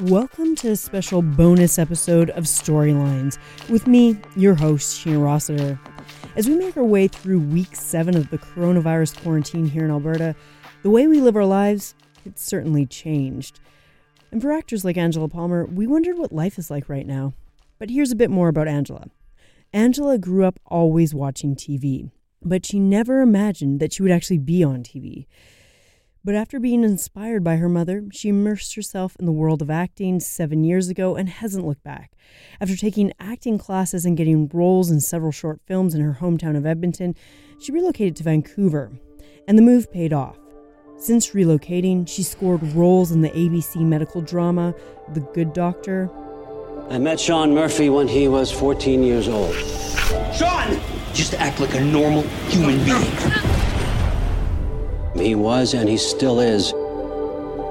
Welcome to a special bonus episode of Storylines with me, your host, Sheena Rossiter. As we make our way through week seven of the coronavirus quarantine here in Alberta, the way we live our lives, it's certainly changed. And for actors like Angela Palmer, we wondered what life is like right now. But here's a bit more about Angela. Angela grew up always watching TV, but she never imagined that she would actually be on TV. But after being inspired by her mother, she immersed herself in the world of acting seven years ago and hasn't looked back. After taking acting classes and getting roles in several short films in her hometown of Edmonton, she relocated to Vancouver, and the move paid off. Since relocating, she scored roles in the ABC medical drama The Good Doctor. I met Shaun Murphy when he was 14 years old. Shaun! Just act like a normal human being. He was, and he still is,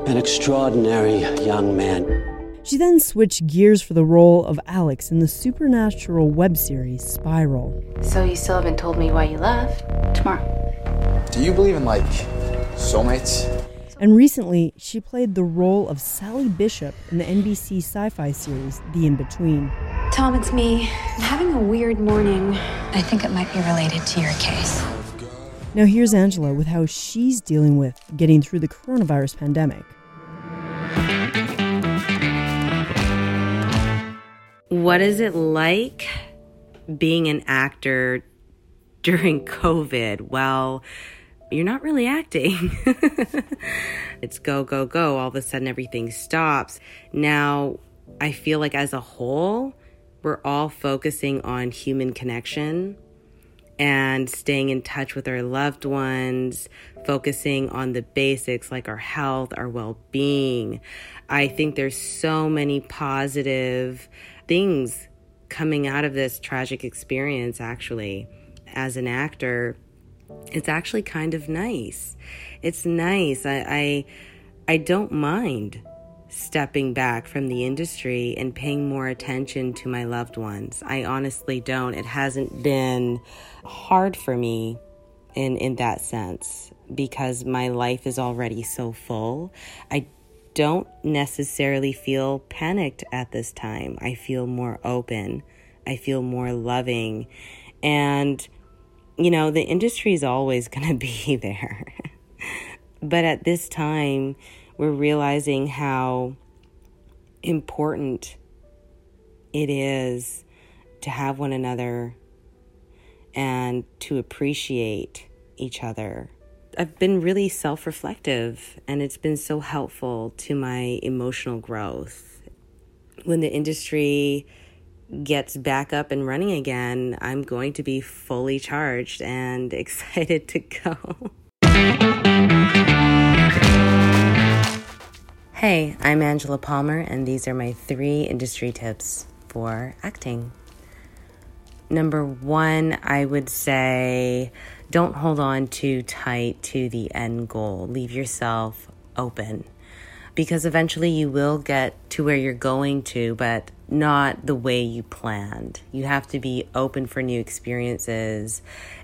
an extraordinary young man. She then switched gears for the role of Alex in the supernatural web series Spiral. So you still haven't told me why you left? Tomorrow. Do you believe in like soulmates? And recently, she played the role of Sally Bishop in the NBC sci fi series The In Between. Tom, it's me. I'm having a weird morning. I think it might be related to your case. Now, here's Angela with how she's dealing with getting through the coronavirus pandemic. What is it like being an actor during COVID? Well, you're not really acting. it's go, go, go. All of a sudden, everything stops. Now, I feel like as a whole, we're all focusing on human connection and staying in touch with our loved ones, focusing on the basics like our health, our well being. I think there's so many positive things coming out of this tragic experience, actually. As an actor, it's actually kind of nice. It's nice. I, I, I don't mind stepping back from the industry and paying more attention to my loved ones. I honestly don't. It hasn't been hard for me in in that sense because my life is already so full. I don't necessarily feel panicked at this time. I feel more open. I feel more loving. And you know, the industry is always going to be there. but at this time, we're realizing how important it is to have one another and to appreciate each other. I've been really self reflective, and it's been so helpful to my emotional growth. When the industry gets back up and running again, I'm going to be fully charged and excited to go. I'm Angela Palmer, and these are my three industry tips for acting. Number one, I would say don't hold on too tight to the end goal. Leave yourself open because eventually you will get to where you're going to, but not the way you planned. You have to be open for new experiences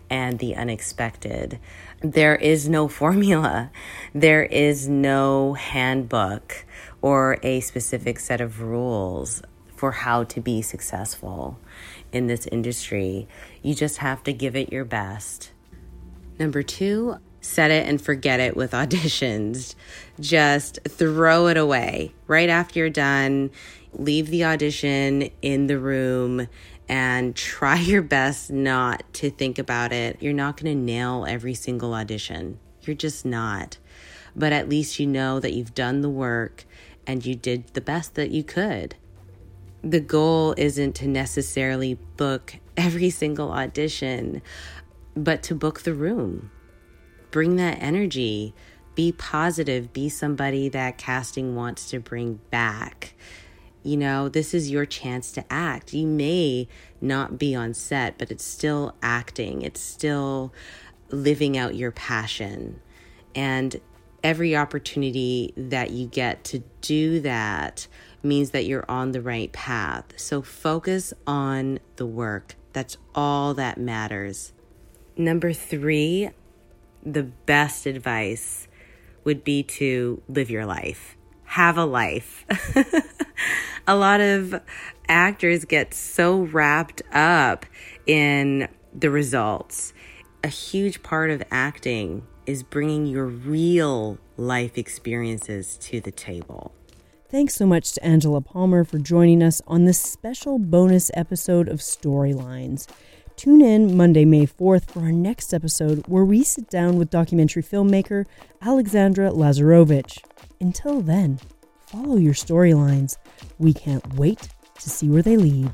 and the unexpected. There is no formula, there is no handbook or a specific set of rules for how to be successful in this industry. You just have to give it your best. Number two, set it and forget it with auditions. Just throw it away right after you're done. Leave the audition in the room and try your best not to think about it. You're not going to nail every single audition. You're just not. But at least you know that you've done the work and you did the best that you could. The goal isn't to necessarily book every single audition, but to book the room. Bring that energy. Be positive. Be somebody that casting wants to bring back. You know, this is your chance to act. You may not be on set, but it's still acting, it's still living out your passion. And every opportunity that you get to do that means that you're on the right path. So focus on the work. That's all that matters. Number three, the best advice would be to live your life have a life. a lot of actors get so wrapped up in the results. A huge part of acting is bringing your real life experiences to the table. Thanks so much to Angela Palmer for joining us on this special bonus episode of Storylines. Tune in Monday, May 4th for our next episode where we sit down with documentary filmmaker Alexandra Lazarowich. Until then, follow your storylines. We can't wait to see where they lead.